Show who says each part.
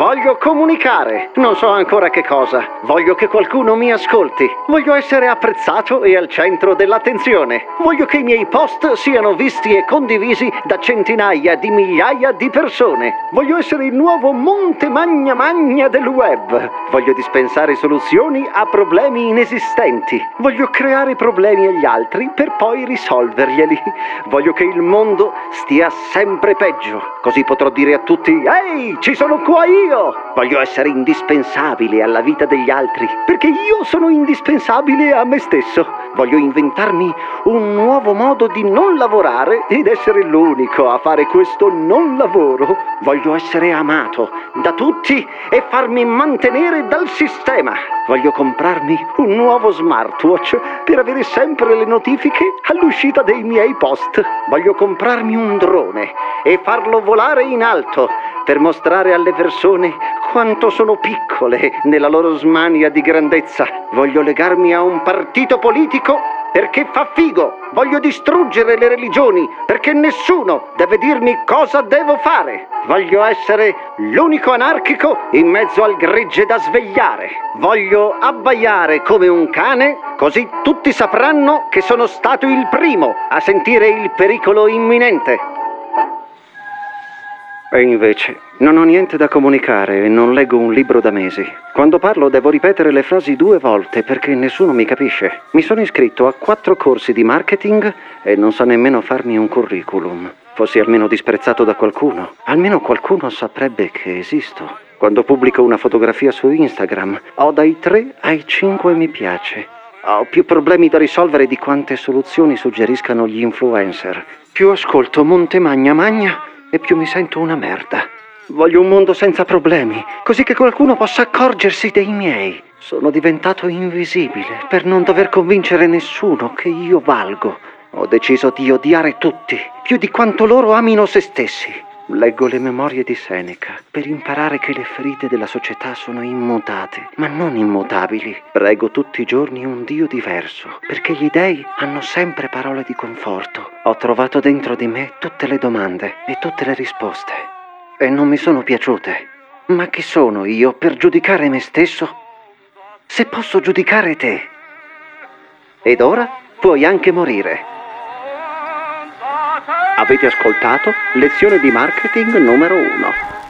Speaker 1: Voglio comunicare. Non so ancora che cosa. Voglio che qualcuno mi ascolti. Voglio essere apprezzato e al centro dell'attenzione. Voglio che i miei post siano visti e condivisi da centinaia di migliaia di persone. Voglio essere il nuovo Monte Magna Magna del web. Voglio dispensare soluzioni a problemi inesistenti. Voglio creare problemi agli altri per poi risolverglieli. Voglio che il mondo stia sempre peggio. Così potrò dire a tutti: Ehi, ci sono qua io! Voglio essere indispensabile alla vita degli altri, perché io sono indispensabile a me stesso. Voglio inventarmi un nuovo modo di non lavorare ed essere l'unico a fare questo non lavoro. Voglio essere amato da tutti e farmi mantenere dal sistema. Voglio comprarmi un nuovo smartwatch per avere sempre le notifiche all'uscita dei miei post. Voglio comprarmi un drone e farlo volare in alto per mostrare alle persone quanto sono piccole nella loro smania di grandezza. Voglio legarmi a un partito politico perché fa figo. Voglio distruggere le religioni perché nessuno deve dirmi cosa devo fare. Voglio essere l'unico anarchico in mezzo al gregge da svegliare. Voglio abbaiare come un cane così tutti sapranno che sono stato il primo a sentire il pericolo imminente. E invece non ho niente da comunicare e non leggo un libro da mesi. Quando parlo devo ripetere le frasi due volte perché nessuno mi capisce. Mi sono iscritto a quattro corsi di marketing e non so nemmeno farmi un curriculum. Fossi almeno disprezzato da qualcuno, almeno qualcuno saprebbe che esisto. Quando pubblico una fotografia su Instagram ho dai 3 ai 5 mi piace. Ho più problemi da risolvere di quante soluzioni suggeriscano gli influencer. Più ascolto Monte Magna Magna e più mi sento una merda. Voglio un mondo senza problemi, così che qualcuno possa accorgersi dei miei. Sono diventato invisibile per non dover convincere nessuno che io valgo. Ho deciso di odiare tutti, più di quanto loro amino se stessi. Leggo le memorie di Seneca per imparare che le ferite della società sono immutate, ma non immutabili. Prego tutti i giorni un Dio diverso, perché gli dei hanno sempre parole di conforto. Ho trovato dentro di me tutte le domande e tutte le risposte. E non mi sono piaciute. Ma chi sono io per giudicare me stesso? Se posso giudicare te. Ed ora puoi anche morire. Avete ascoltato lezione di marketing numero 1.